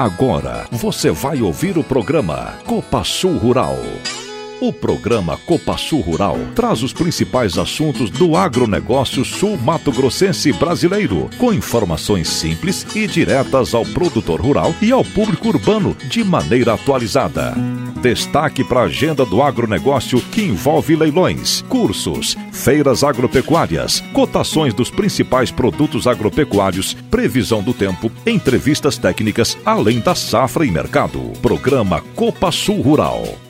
Agora você vai ouvir o programa Copa Sul Rural. O programa Copa Sul Rural traz os principais assuntos do agronegócio sul-mato-grossense brasileiro, com informações simples e diretas ao produtor rural e ao público urbano de maneira atualizada. Destaque para a agenda do agronegócio que envolve leilões, cursos, feiras agropecuárias, cotações dos principais produtos agropecuários, previsão do tempo, entrevistas técnicas, além da safra e mercado. Programa Copa Sul Rural.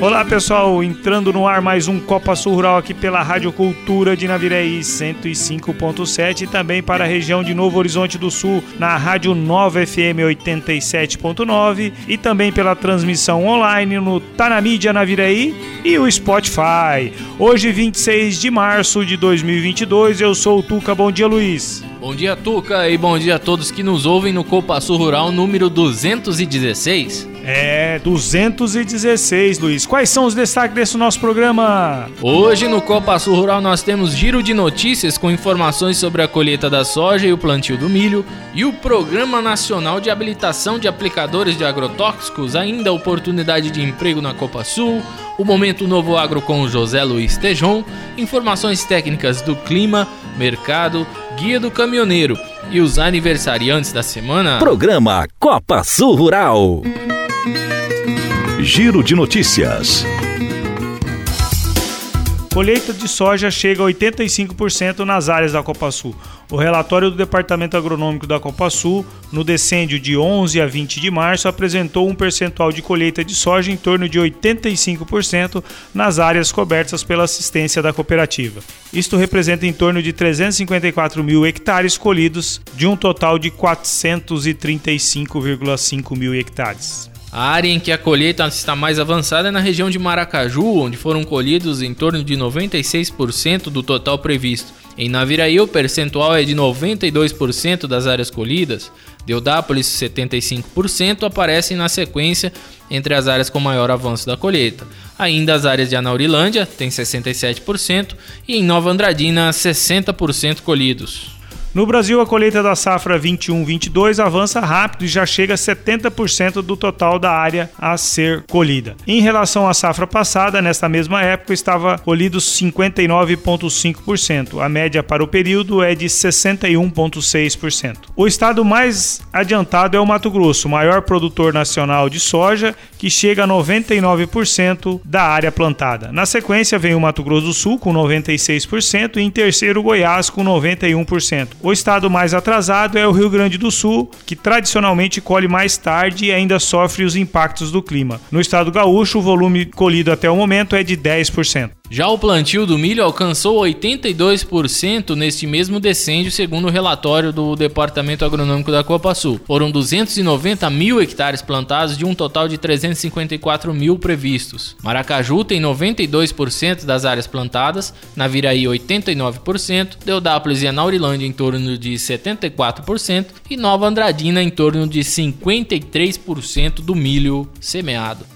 Olá pessoal, entrando no ar mais um Copa Sul Rural aqui pela Rádio Cultura de Naviraí 105.7 e também para a região de Novo Horizonte do Sul na Rádio Nova FM 87.9 e também pela transmissão online no Tá Mídia Naviraí e o Spotify. Hoje 26 de março de 2022, eu sou o Tuca, bom dia Luiz. Bom dia Tuca e bom dia a todos que nos ouvem no Copa Sul Rural número 216. É, 216, Luiz. Quais são os destaques desse nosso programa? Hoje no Copa Sul Rural nós temos giro de notícias com informações sobre a colheita da soja e o plantio do milho e o Programa Nacional de Habilitação de Aplicadores de Agrotóxicos, ainda oportunidade de emprego na Copa Sul, o Momento Novo Agro com o José Luiz Tejon, informações técnicas do clima, mercado, guia do caminhoneiro e os aniversariantes da semana. Programa Copa Sul Rural. Giro de notícias. Colheita de soja chega a 85% nas áreas da Copa Sul. O relatório do Departamento Agronômico da Copa Sul, no decêndio de 11 a 20 de março, apresentou um percentual de colheita de soja em torno de 85% nas áreas cobertas pela assistência da cooperativa. Isto representa em torno de 354 mil hectares colhidos, de um total de 435,5 mil hectares. A área em que a colheita está mais avançada é na região de Maracaju, onde foram colhidos em torno de 96% do total previsto. Em Naviraí, o percentual é de 92% das áreas colhidas. Deodápolis, 75%, aparecem na sequência entre as áreas com maior avanço da colheita. Ainda as áreas de Anaurilândia, tem 67%, e em Nova Andradina, 60% colhidos. No Brasil, a colheita da safra 21-22 avança rápido e já chega a 70% do total da área a ser colhida. Em relação à safra passada, nesta mesma época estava colhido 59,5%. A média para o período é de 61,6%. O estado mais adiantado é o Mato Grosso, maior produtor nacional de soja, que chega a 99% da área plantada. Na sequência vem o Mato Grosso do Sul com 96% e em terceiro Goiás com 91%. O estado mais atrasado é o Rio Grande do Sul, que tradicionalmente colhe mais tarde e ainda sofre os impactos do clima. No estado gaúcho, o volume colhido até o momento é de 10%. Já o plantio do milho alcançou 82% neste mesmo decêndio, segundo o relatório do Departamento Agronômico da Copa Sul. Foram 290 mil hectares plantados de um total de 354 mil previstos. Maracaju tem 92% das áreas plantadas, Naviraí 89%, Deodápolis e Anaurilândia em torno de 74% e Nova Andradina em torno de 53% do milho semeado.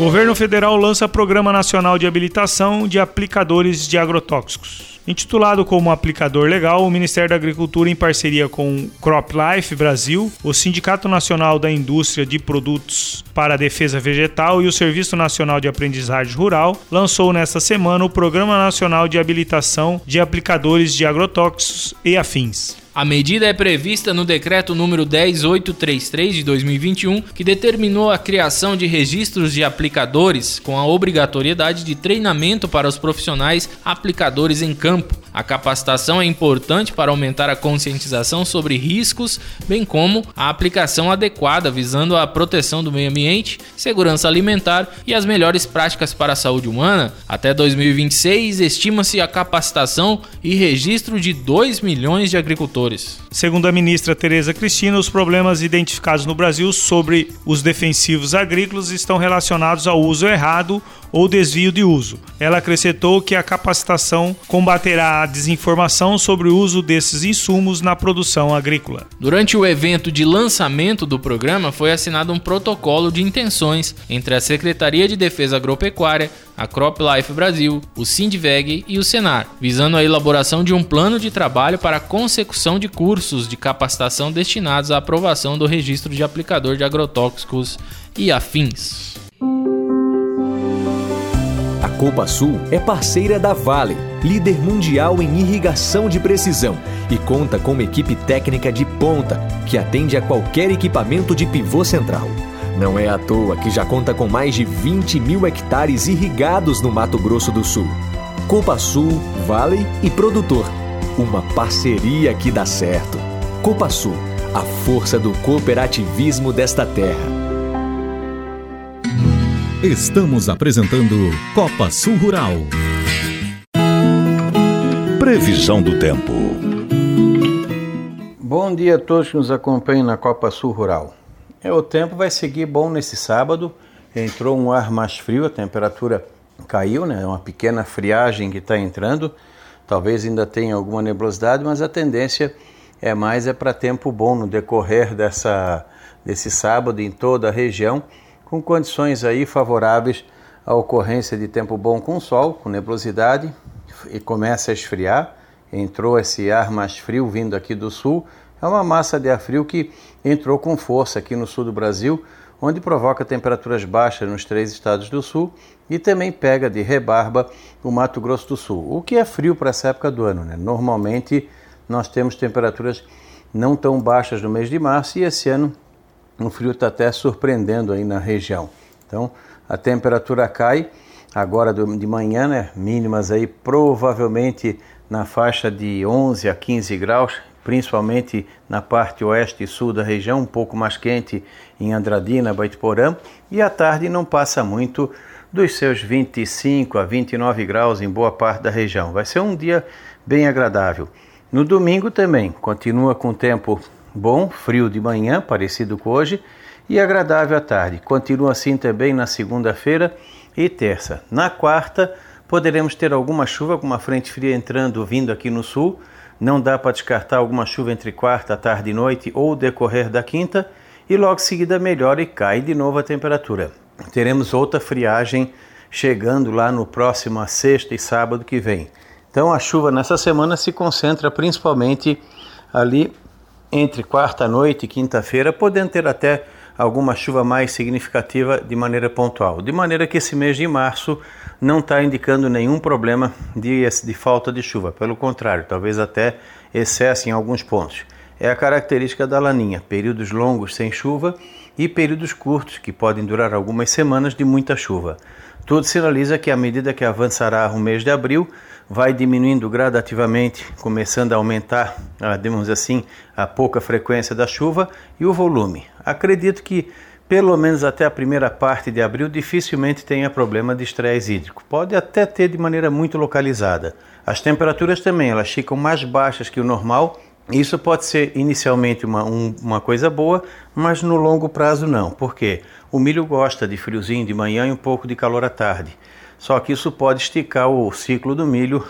Governo Federal lança Programa Nacional de Habilitação de Aplicadores de Agrotóxicos. Intitulado como aplicador legal, o Ministério da Agricultura, em parceria com CropLife Brasil, o Sindicato Nacional da Indústria de Produtos para a Defesa Vegetal e o Serviço Nacional de Aprendizagem Rural, lançou nesta semana o Programa Nacional de Habilitação de Aplicadores de Agrotóxicos e Afins. A medida é prevista no decreto número 10833 de 2021, que determinou a criação de registros de aplicadores com a obrigatoriedade de treinamento para os profissionais aplicadores em campo. A capacitação é importante para aumentar a conscientização sobre riscos, bem como a aplicação adequada visando a proteção do meio ambiente, segurança alimentar e as melhores práticas para a saúde humana. Até 2026, estima-se a capacitação e registro de 2 milhões de agricultores Segundo a ministra Tereza Cristina, os problemas identificados no Brasil sobre os defensivos agrícolas estão relacionados ao uso errado ou desvio de uso. Ela acrescentou que a capacitação combaterá a desinformação sobre o uso desses insumos na produção agrícola. Durante o evento de lançamento do programa, foi assinado um protocolo de intenções entre a Secretaria de Defesa Agropecuária, a CropLife Brasil, o Sindveg e o Senar, visando a elaboração de um plano de trabalho para a consecução de cursos de capacitação destinados à aprovação do registro de aplicador de agrotóxicos e afins. Copa Sul é parceira da Vale, líder mundial em irrigação de precisão e conta com uma equipe técnica de ponta que atende a qualquer equipamento de pivô central. Não é à toa que já conta com mais de 20 mil hectares irrigados no Mato Grosso do Sul. Copa Sul, Vale e Produtor. Uma parceria que dá certo. Copa Sul, a força do cooperativismo desta terra. Estamos apresentando Copa Sul Rural. Previsão do tempo. Bom dia a todos que nos acompanham na Copa Sul Rural. É, o tempo vai seguir bom nesse sábado. Entrou um ar mais frio, a temperatura caiu, né? É uma pequena friagem que está entrando. Talvez ainda tenha alguma nebulosidade, mas a tendência é mais é para tempo bom no decorrer dessa, desse sábado em toda a região, com condições aí favoráveis à ocorrência de tempo bom com sol, com nebulosidade, e começa a esfriar. Entrou esse ar mais frio vindo aqui do sul, é uma massa de ar frio que entrou com força aqui no sul do Brasil, onde provoca temperaturas baixas nos três estados do sul e também pega de rebarba o Mato Grosso do Sul, o que é frio para essa época do ano. Né? Normalmente nós temos temperaturas não tão baixas no mês de março e esse ano o frio está até surpreendendo aí na região. Então a temperatura cai agora de manhã, né? mínimas aí provavelmente na faixa de 11 a 15 graus, principalmente na parte oeste e sul da região, um pouco mais quente em Andradina, Baitiporã, e à tarde não passa muito dos seus 25 a 29 graus em boa parte da região. Vai ser um dia bem agradável. No domingo também continua com tempo bom, frio de manhã, parecido com hoje, e agradável à tarde. Continua assim também na segunda-feira e terça. Na quarta, poderemos ter alguma chuva, com uma frente fria entrando, vindo aqui no sul não dá para descartar alguma chuva entre quarta, tarde e noite ou decorrer da quinta, e logo seguida melhora e cai de novo a temperatura. Teremos outra friagem chegando lá no próximo sexta e sábado que vem. Então a chuva nessa semana se concentra principalmente ali entre quarta noite e quinta-feira, podendo ter até alguma chuva mais significativa de maneira pontual. De maneira que esse mês de março não está indicando nenhum problema de, de falta de chuva, pelo contrário, talvez até excesso em alguns pontos. É a característica da laninha, períodos longos sem chuva e períodos curtos, que podem durar algumas semanas de muita chuva. Tudo sinaliza que à medida que avançará o mês de abril, vai diminuindo gradativamente, começando a aumentar, ah, digamos assim, a pouca frequência da chuva e o volume. Acredito que pelo menos até a primeira parte de abril, dificilmente tenha problema de estresse hídrico. Pode até ter de maneira muito localizada. As temperaturas também, elas ficam mais baixas que o normal. Isso pode ser inicialmente uma, um, uma coisa boa, mas no longo prazo não. Por quê? O milho gosta de friozinho de manhã e um pouco de calor à tarde. Só que isso pode esticar o ciclo do milho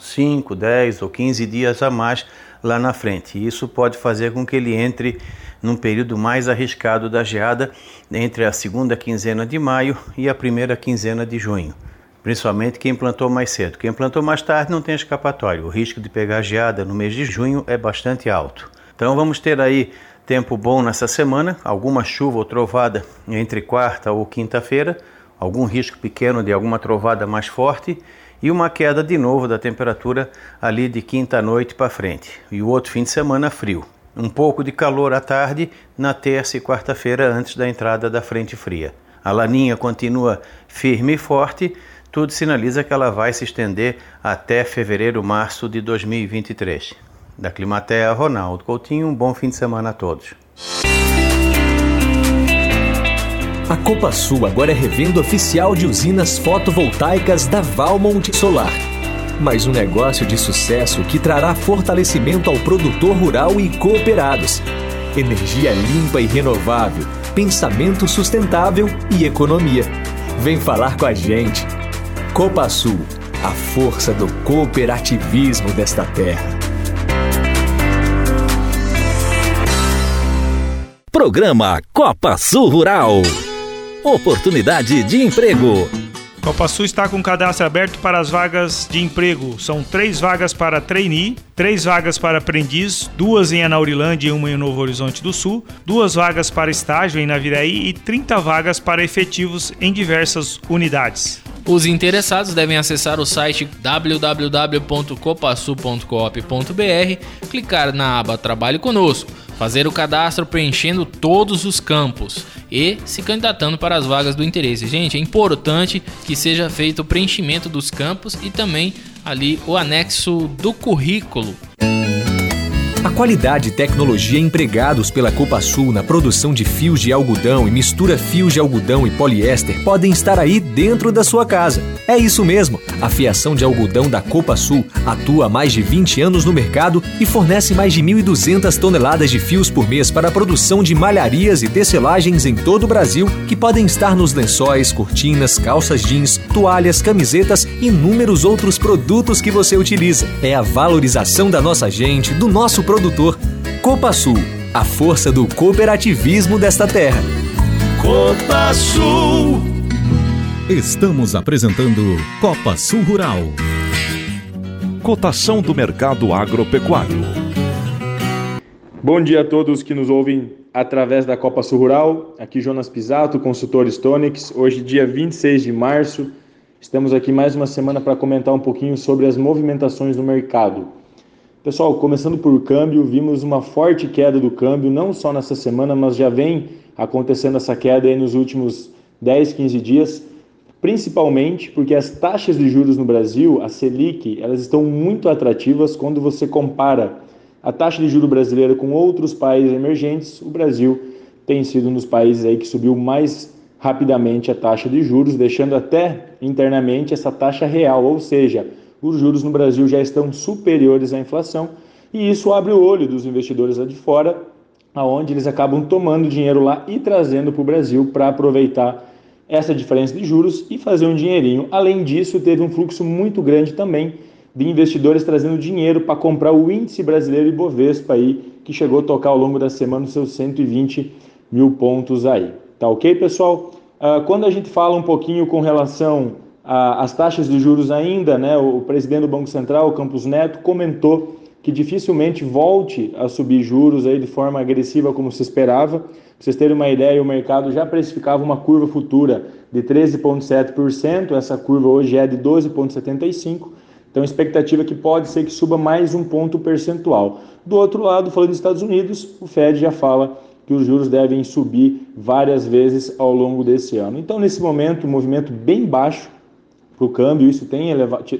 5, 10 ou 15 dias a mais lá na frente. Isso pode fazer com que ele entre num período mais arriscado da geada entre a segunda quinzena de maio e a primeira quinzena de junho. Principalmente quem plantou mais cedo. Quem plantou mais tarde não tem escapatório. O risco de pegar geada no mês de junho é bastante alto. Então vamos ter aí tempo bom nessa semana, alguma chuva ou trovada entre quarta ou quinta-feira, algum risco pequeno de alguma trovada mais forte e uma queda de novo da temperatura ali de quinta noite para frente. E o outro fim de semana frio um pouco de calor à tarde na terça e quarta-feira antes da entrada da frente fria. A laninha continua firme e forte, tudo sinaliza que ela vai se estender até fevereiro, março de 2023. Da Climatea, Ronaldo Coutinho, um bom fim de semana a todos. A Copa Sul agora é revenda oficial de usinas fotovoltaicas da Valmont Solar mais um negócio de sucesso que trará fortalecimento ao produtor rural e cooperados. Energia limpa e renovável, pensamento sustentável e economia. Vem falar com a gente. Copa Sul, a força do cooperativismo desta terra. Programa Copa Sul Rural. Oportunidade de emprego. Copa Sul está com cadastro aberto para as vagas de emprego. São três vagas para trainee, três vagas para aprendiz, duas em Anaurilândia e uma em Novo Horizonte do Sul, duas vagas para estágio em Naviraí e 30 vagas para efetivos em diversas unidades. Os interessados devem acessar o site www.copasul.coop.br, clicar na aba Trabalhe Conosco fazer o cadastro preenchendo todos os campos e se candidatando para as vagas do interesse. Gente, é importante que seja feito o preenchimento dos campos e também ali o anexo do currículo a qualidade e tecnologia empregados pela Copa Sul na produção de fios de algodão e mistura fios de algodão e poliéster podem estar aí dentro da sua casa. É isso mesmo. A fiação de algodão da Copa Sul atua há mais de 20 anos no mercado e fornece mais de 1.200 toneladas de fios por mês para a produção de malharias e tecelagens em todo o Brasil, que podem estar nos lençóis, cortinas, calças jeans, toalhas, camisetas e inúmeros outros produtos que você utiliza. É a valorização da nossa gente, do nosso produtor. Copa Sul, a força do cooperativismo desta terra. Copa Sul. Estamos apresentando Copa Sul Rural. Cotação do mercado agropecuário. Bom dia a todos que nos ouvem através da Copa Sul Rural. Aqui Jonas Pisato, consultor Stonix. Hoje, dia 26 de março, estamos aqui mais uma semana para comentar um pouquinho sobre as movimentações no mercado. Pessoal, começando por câmbio, vimos uma forte queda do câmbio, não só nessa semana, mas já vem acontecendo essa queda nos últimos 10, 15 dias, principalmente porque as taxas de juros no Brasil, a Selic, elas estão muito atrativas quando você compara a taxa de juros brasileira com outros países emergentes. O Brasil tem sido um dos países aí que subiu mais rapidamente a taxa de juros, deixando até internamente essa taxa real, ou seja, os juros no Brasil já estão superiores à inflação e isso abre o olho dos investidores lá de fora, aonde eles acabam tomando dinheiro lá e trazendo para o Brasil para aproveitar essa diferença de juros e fazer um dinheirinho. Além disso, teve um fluxo muito grande também de investidores trazendo dinheiro para comprar o índice brasileiro Ibovespa aí, que chegou a tocar ao longo da semana os seus 120 mil pontos aí. Tá ok, pessoal? Uh, quando a gente fala um pouquinho com relação as taxas de juros ainda, né, o presidente do Banco Central, Campos Neto, comentou que dificilmente volte a subir juros aí de forma agressiva como se esperava. Para vocês terem uma ideia, o mercado já precificava uma curva futura de 13,7%, essa curva hoje é de 12,75%. Então, a expectativa é que pode ser que suba mais um ponto percentual. Do outro lado, falando dos Estados Unidos, o Fed já fala que os juros devem subir várias vezes ao longo desse ano. Então, nesse momento, um movimento bem baixo para o câmbio, isso tem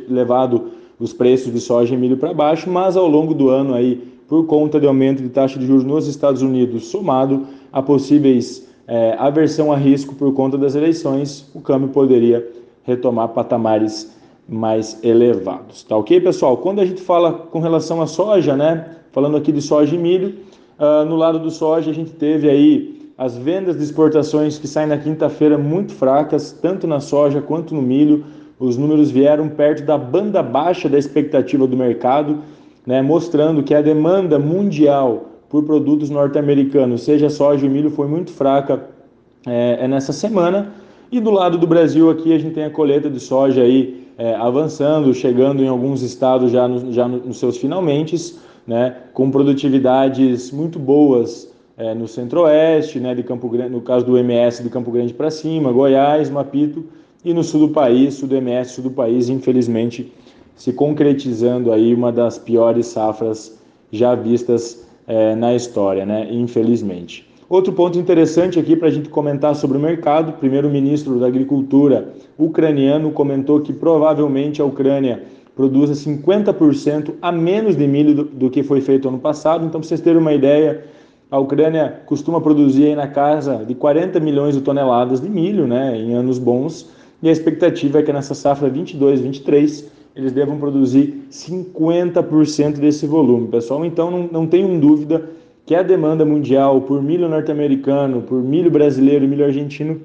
levado os preços de soja e milho para baixo, mas ao longo do ano aí, por conta de aumento de taxa de juros nos Estados Unidos, somado a possíveis é, aversão a risco por conta das eleições, o câmbio poderia retomar patamares mais elevados. Tá ok, pessoal? Quando a gente fala com relação à soja, né? Falando aqui de soja e milho, uh, no lado do soja a gente teve aí as vendas de exportações que saem na quinta-feira muito fracas, tanto na soja quanto no milho os números vieram perto da banda baixa da expectativa do mercado, né, mostrando que a demanda mundial por produtos norte-americanos, seja soja ou milho, foi muito fraca é, é, nessa semana. E do lado do Brasil aqui a gente tem a colheita de soja aí é, avançando, chegando em alguns estados já, no, já nos seus finalmente, né, com produtividades muito boas é, no centro-oeste, né, de Campo Grande, no caso do MS de Campo Grande para cima, Goiás, Mapito e no sul do país, sul do MS, sul do país, infelizmente, se concretizando aí uma das piores safras já vistas é, na história, né? Infelizmente. Outro ponto interessante aqui para a gente comentar sobre o mercado: o primeiro-ministro da Agricultura ucraniano comentou que provavelmente a Ucrânia produza 50% a menos de milho do, do, que foi feito ano passado. Então, para vocês terem uma ideia, a Ucrânia costuma produzir aí na casa de 40 milhões de toneladas de milho, né, em anos bons. E a expectativa é que nessa safra 22-23 eles devam produzir 50% desse volume, pessoal. Então não, não tenham dúvida que a demanda mundial por milho norte-americano, por milho brasileiro e milho argentino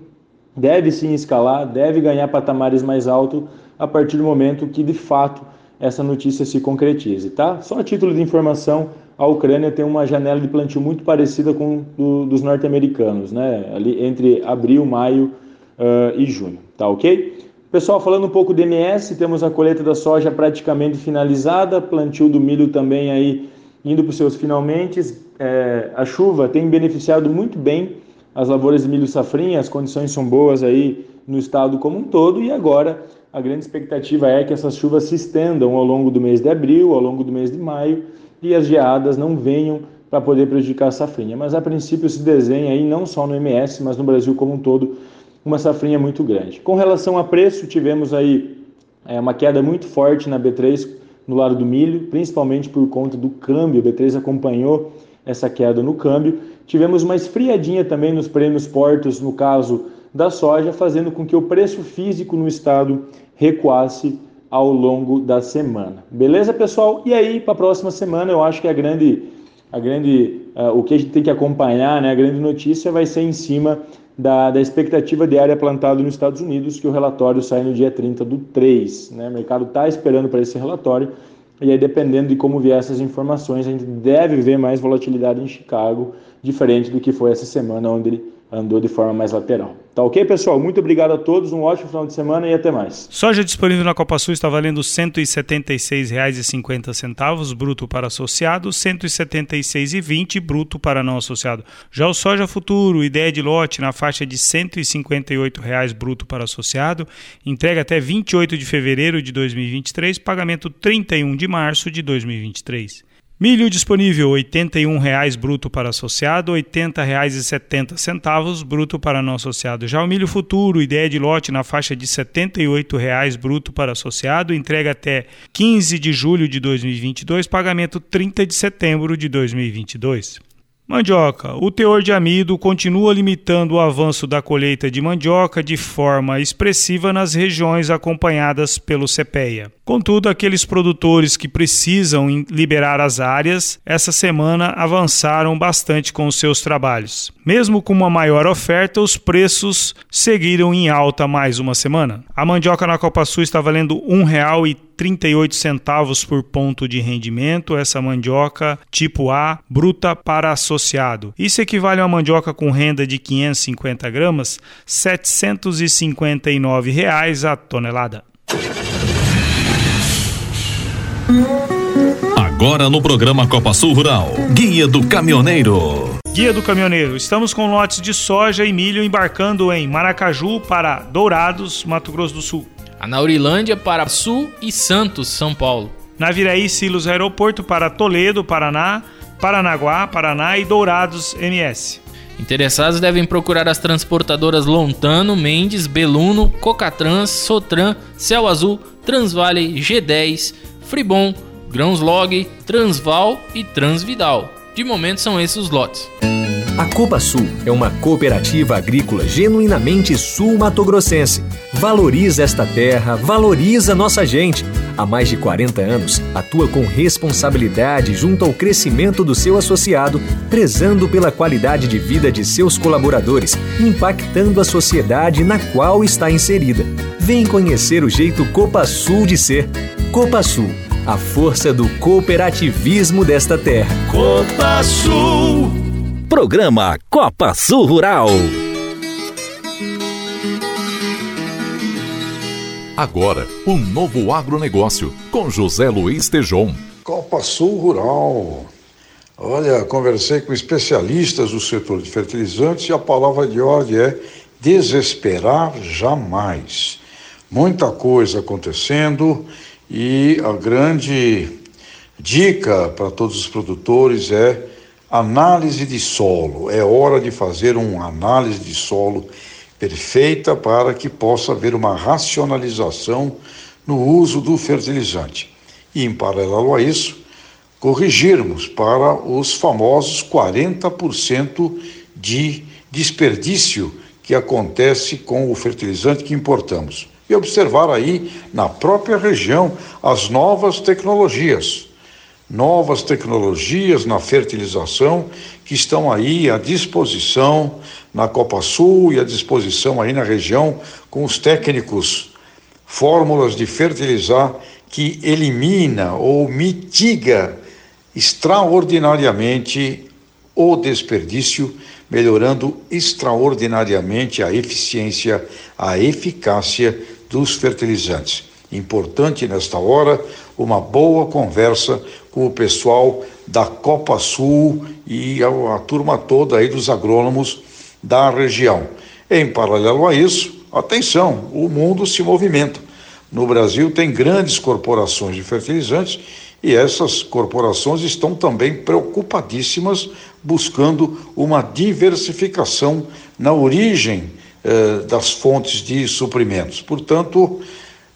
deve sim escalar, deve ganhar patamares mais altos a partir do momento que de fato essa notícia se concretize, tá? Só a título de informação, a Ucrânia tem uma janela de plantio muito parecida com do, dos norte-americanos, né? Ali entre abril, maio uh, e junho, tá ok? Pessoal, falando um pouco do MS, temos a colheita da soja praticamente finalizada, plantio do milho também aí indo para os seus finalmente. É, a chuva tem beneficiado muito bem as lavouras de milho safrinha, as condições são boas aí no estado como um todo e agora a grande expectativa é que essas chuvas se estendam ao longo do mês de abril, ao longo do mês de maio e as geadas não venham para poder prejudicar a safrinha. Mas a princípio se desenha aí não só no MS, mas no Brasil como um todo uma safrinha muito grande. Com relação a preço, tivemos aí é, uma queda muito forte na B3 no lado do milho, principalmente por conta do câmbio. A B3 acompanhou essa queda no câmbio. Tivemos uma esfriadinha também nos prêmios portos, no caso da soja, fazendo com que o preço físico no estado recuasse ao longo da semana. Beleza, pessoal? E aí, para a próxima semana, eu acho que a grande, a grande, uh, o que a gente tem que acompanhar, né, a grande notícia vai ser em cima da, da expectativa de área plantada nos Estados Unidos, que o relatório sai no dia 30 do 3. Né? O mercado está esperando para esse relatório, e aí, dependendo de como vier essas informações, a gente deve ver mais volatilidade em Chicago, diferente do que foi essa semana, onde ele andou de forma mais lateral. Tá ok, pessoal? Muito obrigado a todos, um ótimo final de semana e até mais. Soja disponível na Copa Sul está valendo R$ 176,50 bruto para associado, R$ 176,20 bruto para não associado. Já o soja futuro, ideia de lote na faixa de 158 reais bruto para associado, entrega até 28 de fevereiro de 2023, pagamento 31 de março de 2023. Milho disponível R$ 81,00 bruto para associado, R$ 80,70 bruto para não associado. Já o milho futuro, ideia de lote na faixa de R$ 78,00 bruto para associado, entrega até 15 de julho de 2022, pagamento 30 de setembro de 2022. Mandioca. O teor de amido continua limitando o avanço da colheita de mandioca de forma expressiva nas regiões acompanhadas pelo CPEA. Contudo, aqueles produtores que precisam liberar as áreas, essa semana avançaram bastante com os seus trabalhos. Mesmo com uma maior oferta, os preços seguiram em alta mais uma semana. A mandioca na Copa Sul está valendo R$ 1,30 38 centavos por ponto de rendimento, essa mandioca tipo A, bruta para associado. Isso equivale a uma mandioca com renda de 550 gramas, 759 reais a tonelada. Agora no programa Copa Sul Rural, Guia do Caminhoneiro. Guia do Caminhoneiro, estamos com lotes de soja e milho embarcando em Maracaju para Dourados, Mato Grosso do Sul. A Naurilândia para Sul e Santos, São Paulo. Naviraí Silos Aeroporto para Toledo, Paraná, Paranaguá, Paraná e Dourados, MS. Interessados devem procurar as transportadoras Lontano, Mendes, Beluno, Cocatrans, Sotran, Céu Azul, Transvale, G10, Fribon, Grãos Log, Transval e Transvidal. De momento são esses os lotes. A Copa Sul é uma cooperativa agrícola genuinamente sul-matogrossense. Valoriza esta terra, valoriza nossa gente. Há mais de 40 anos, atua com responsabilidade junto ao crescimento do seu associado, prezando pela qualidade de vida de seus colaboradores, impactando a sociedade na qual está inserida. Vem conhecer o jeito Copa Sul de ser. Copa Sul, a força do cooperativismo desta terra. Copa Sul. Programa Copa Sul Rural. Agora, um novo agronegócio com José Luiz Tejon. Copa Sul Rural. Olha, conversei com especialistas do setor de fertilizantes e a palavra de ordem é desesperar jamais. Muita coisa acontecendo e a grande dica para todos os produtores é Análise de solo. É hora de fazer uma análise de solo perfeita para que possa haver uma racionalização no uso do fertilizante. E, em paralelo a isso, corrigirmos para os famosos 40% de desperdício que acontece com o fertilizante que importamos. E observar aí, na própria região, as novas tecnologias novas tecnologias na fertilização que estão aí à disposição na Copa Sul e à disposição aí na região com os técnicos fórmulas de fertilizar que elimina ou mitiga extraordinariamente o desperdício, melhorando extraordinariamente a eficiência, a eficácia dos fertilizantes. Importante nesta hora uma boa conversa com o pessoal da Copa Sul e a, a turma toda aí dos agrônomos da região. Em paralelo a isso, atenção, o mundo se movimenta. No Brasil tem grandes corporações de fertilizantes e essas corporações estão também preocupadíssimas buscando uma diversificação na origem eh, das fontes de suprimentos. Portanto,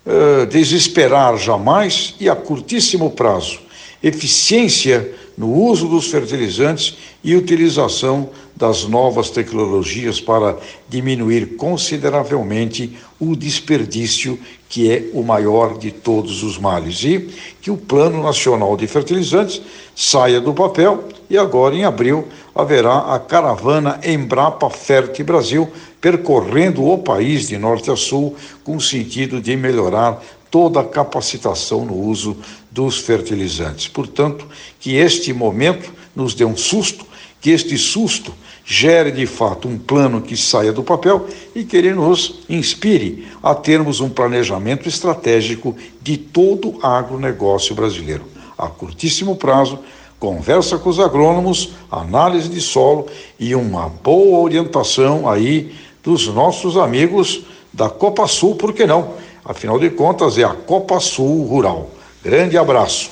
eh, desesperar jamais e a curtíssimo prazo eficiência no uso dos fertilizantes e utilização das novas tecnologias para diminuir consideravelmente o desperdício, que é o maior de todos os males. E que o Plano Nacional de Fertilizantes saia do papel e agora, em abril, haverá a caravana Embrapa Ferte Brasil percorrendo o país de norte a sul com o sentido de melhorar toda a capacitação no uso dos fertilizantes. Portanto, que este momento nos dê um susto, que este susto gere de fato um plano que saia do papel e que ele nos inspire a termos um planejamento estratégico de todo o agronegócio brasileiro. A curtíssimo prazo, conversa com os agrônomos, análise de solo e uma boa orientação aí dos nossos amigos da Copa Sul, por que não? Afinal de contas, é a Copa Sul Rural. Grande abraço.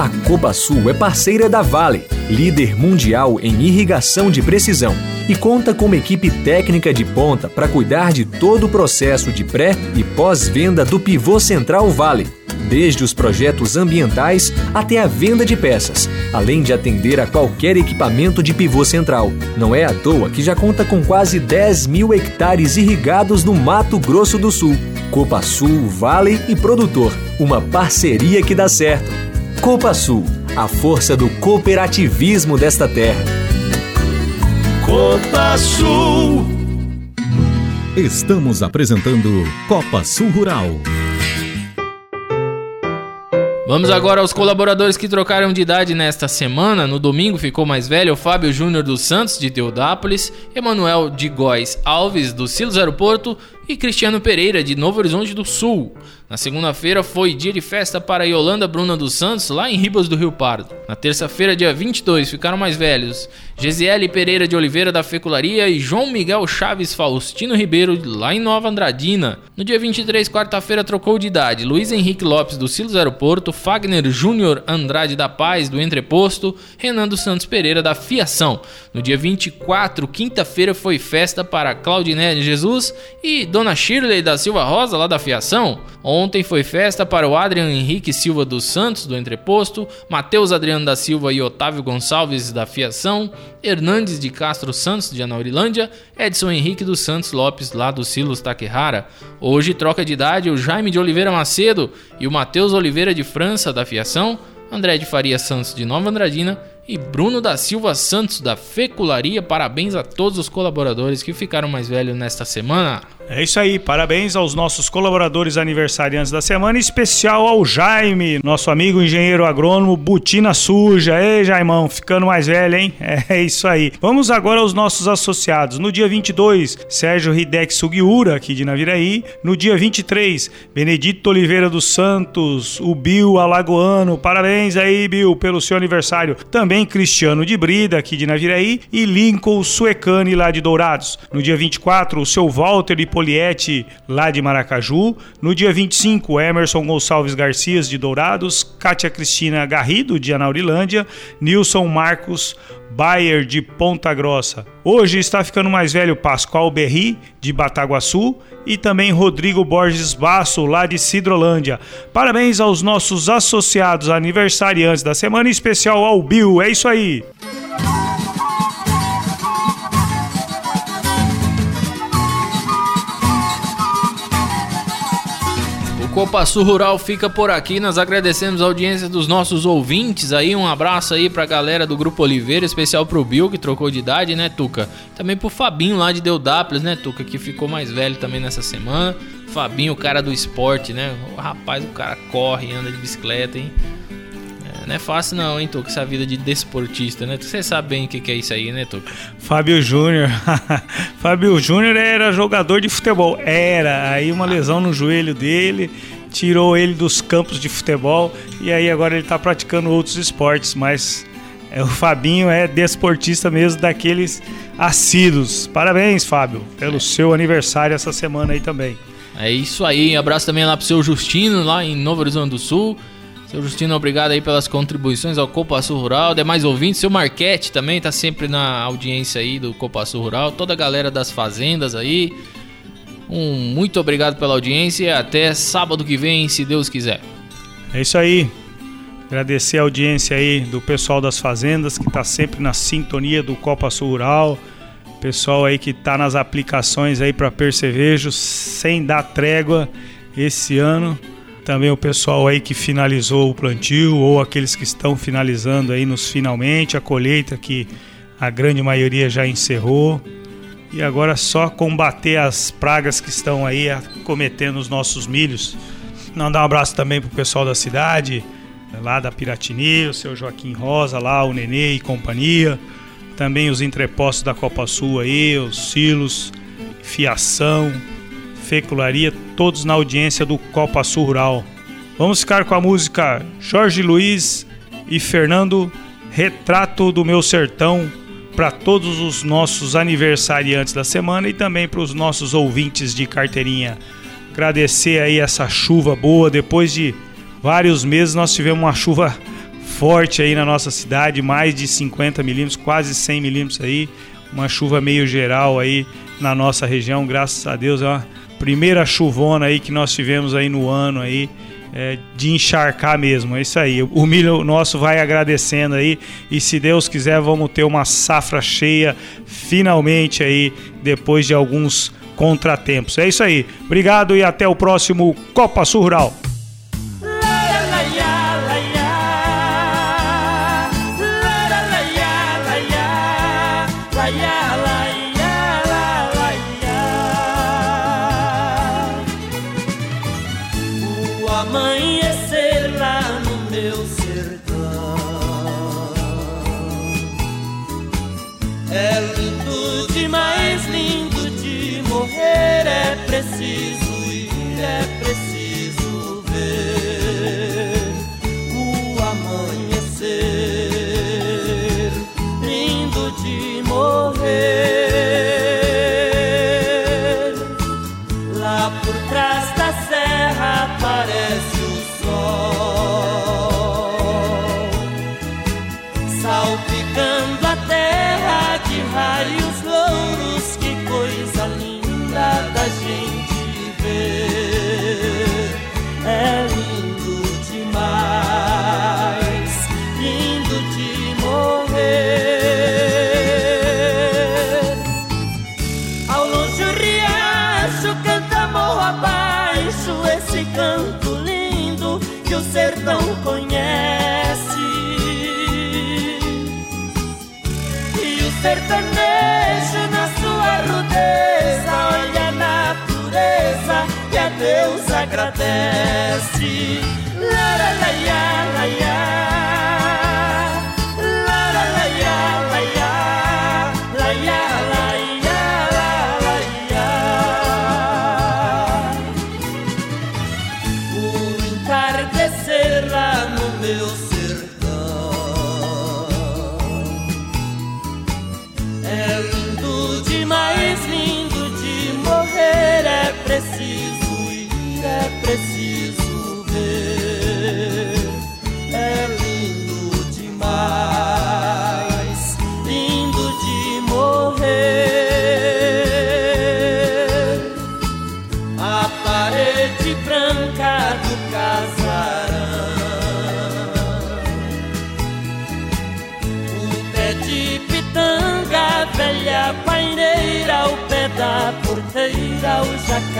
A Copa Sul é parceira da Vale, líder mundial em irrigação de precisão, e conta com uma equipe técnica de ponta para cuidar de todo o processo de pré e pós-venda do pivô central Vale desde os projetos ambientais até a venda de peças, além de atender a qualquer equipamento de pivô central. Não é à toa que já conta com quase 10 mil hectares irrigados no Mato Grosso do Sul. Copa Sul, Vale e Produtor, uma parceria que dá certo. Copa Sul, a força do cooperativismo desta terra. Copa Sul. Estamos apresentando Copa Sul Rural. Vamos agora aos colaboradores que trocaram de idade nesta semana. No domingo ficou mais velho o Fábio Júnior dos Santos, de Teodápolis, Emanuel de Góes Alves, do Silos Aeroporto e Cristiano Pereira, de Novo Horizonte do Sul. Na segunda-feira foi dia de festa para Yolanda Bruna dos Santos, lá em Ribas do Rio Pardo. Na terça-feira, dia 22, ficaram mais velhos Gesiele Pereira de Oliveira da Fecularia e João Miguel Chaves Faustino Ribeiro, lá em Nova Andradina. No dia 23, quarta-feira, trocou de idade Luiz Henrique Lopes do Silos Aeroporto, Fagner Júnior Andrade da Paz do Entreposto, Renan dos Santos Pereira da Fiação. No dia 24, quinta-feira, foi festa para Claudinete Jesus e Dona Shirley da Silva Rosa, lá da Fiação. Ontem foi festa para o Adriano Henrique Silva dos Santos, do Entreposto, Matheus Adriano da Silva e Otávio Gonçalves da Fiação, Hernandes de Castro Santos, de Anaurilândia, Edson Henrique dos Santos Lopes, lá do Silos Taquerrara. Hoje troca de idade o Jaime de Oliveira Macedo e o Matheus Oliveira de França, da Fiação, André de Faria Santos, de Nova Andradina e Bruno da Silva Santos, da Fecularia. Parabéns a todos os colaboradores que ficaram mais velhos nesta semana. É isso aí, parabéns aos nossos colaboradores aniversariantes da semana, em especial ao Jaime, nosso amigo engenheiro agrônomo Butina Suja. Ei, Jaimão, ficando mais velho, hein? É isso aí. Vamos agora aos nossos associados. No dia 22, Sérgio Hidek Sugiura, aqui de Naviraí. No dia 23, Benedito Oliveira dos Santos, o Bill Alagoano. Parabéns aí, Bill, pelo seu aniversário. Também Cristiano de Brida, aqui de Naviraí. E Lincoln Suecani, lá de Dourados. No dia 24, o seu Walter de Poliete, lá de Maracaju. No dia 25, Emerson Gonçalves Garcias, de Dourados. Kátia Cristina Garrido, de Anaurilândia. Nilson Marcos Bayer, de Ponta Grossa. Hoje está ficando mais velho Pascoal Berri, de Bataguaçu. E também Rodrigo Borges Basso, lá de Cidrolândia. Parabéns aos nossos associados aniversariantes da semana, em especial ao Bill. É isso aí! Copa Rural fica por aqui. Nós agradecemos a audiência dos nossos ouvintes aí. Um abraço aí pra galera do Grupo Oliveira, especial pro Bill, que trocou de idade, né, Tuca? Também pro Fabinho lá de Deudápolis, né, Tuca? Que ficou mais velho também nessa semana. Fabinho, o cara do esporte, né? O rapaz, o cara corre, anda de bicicleta, hein? Não é fácil não, hein, Tuca, essa vida de desportista, né? Você sabe bem o que, que é isso aí, né, Tuca? Fábio Júnior. Fábio Júnior era jogador de futebol. Era. Aí uma lesão no joelho dele tirou ele dos campos de futebol e aí agora ele tá praticando outros esportes, mas é, o Fabinho é desportista mesmo daqueles assíduos. Parabéns, Fábio, pelo é. seu aniversário essa semana aí também. É isso aí, abraço também lá pro seu Justino, lá em Novo Horizonte do Sul. Seu Justino, obrigado aí pelas contribuições ao Copa Sul Rural. Demais ouvintes, seu Marquete também tá sempre na audiência aí do Copa Sul Rural. Toda a galera das fazendas aí. Um muito obrigado pela audiência e até sábado que vem, se Deus quiser. É isso aí. Agradecer a audiência aí do pessoal das fazendas que tá sempre na sintonia do Copa Sul Rural. Pessoal aí que tá nas aplicações aí para percevejos sem dar trégua esse ano também o pessoal aí que finalizou o plantio ou aqueles que estão finalizando aí nos finalmente a colheita que a grande maioria já encerrou. E agora só combater as pragas que estão aí cometendo os nossos milhos. Mandar um abraço também pro pessoal da cidade, lá da Piratini, o seu Joaquim Rosa, lá o Nenê e companhia. Também os entrepostos da Copa Sul aí, os silos, fiação, Fecularia, todos na audiência do Copa Sul Rural. Vamos ficar com a música Jorge Luiz e Fernando, Retrato do Meu Sertão, para todos os nossos aniversariantes da semana e também para os nossos ouvintes de carteirinha. Agradecer aí essa chuva boa, depois de vários meses nós tivemos uma chuva forte aí na nossa cidade, mais de 50 milímetros, quase 100 milímetros aí, uma chuva meio geral aí na nossa região, graças a Deus é uma primeira chuvona aí que nós tivemos aí no ano aí. É, de encharcar mesmo, é isso aí. O milho nosso vai agradecendo aí e se Deus quiser vamos ter uma safra cheia finalmente aí depois de alguns contratempos. É isso aí. Obrigado e até o próximo Copa Sul Rural.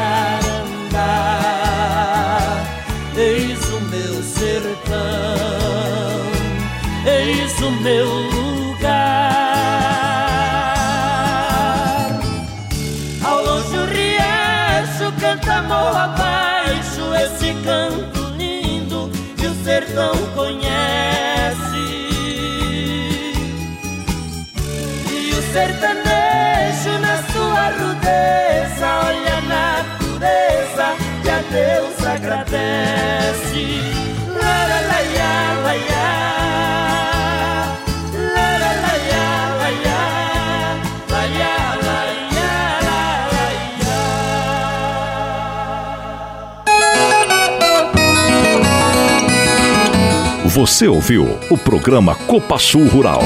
deixar andar. Eis o meu sertão, eis o meu lugar. Ao longe o riacho canta amor abaixo, esse canto lindo que o sertão conhece. E o sertão Você ouviu o programa Copa Sul Rural.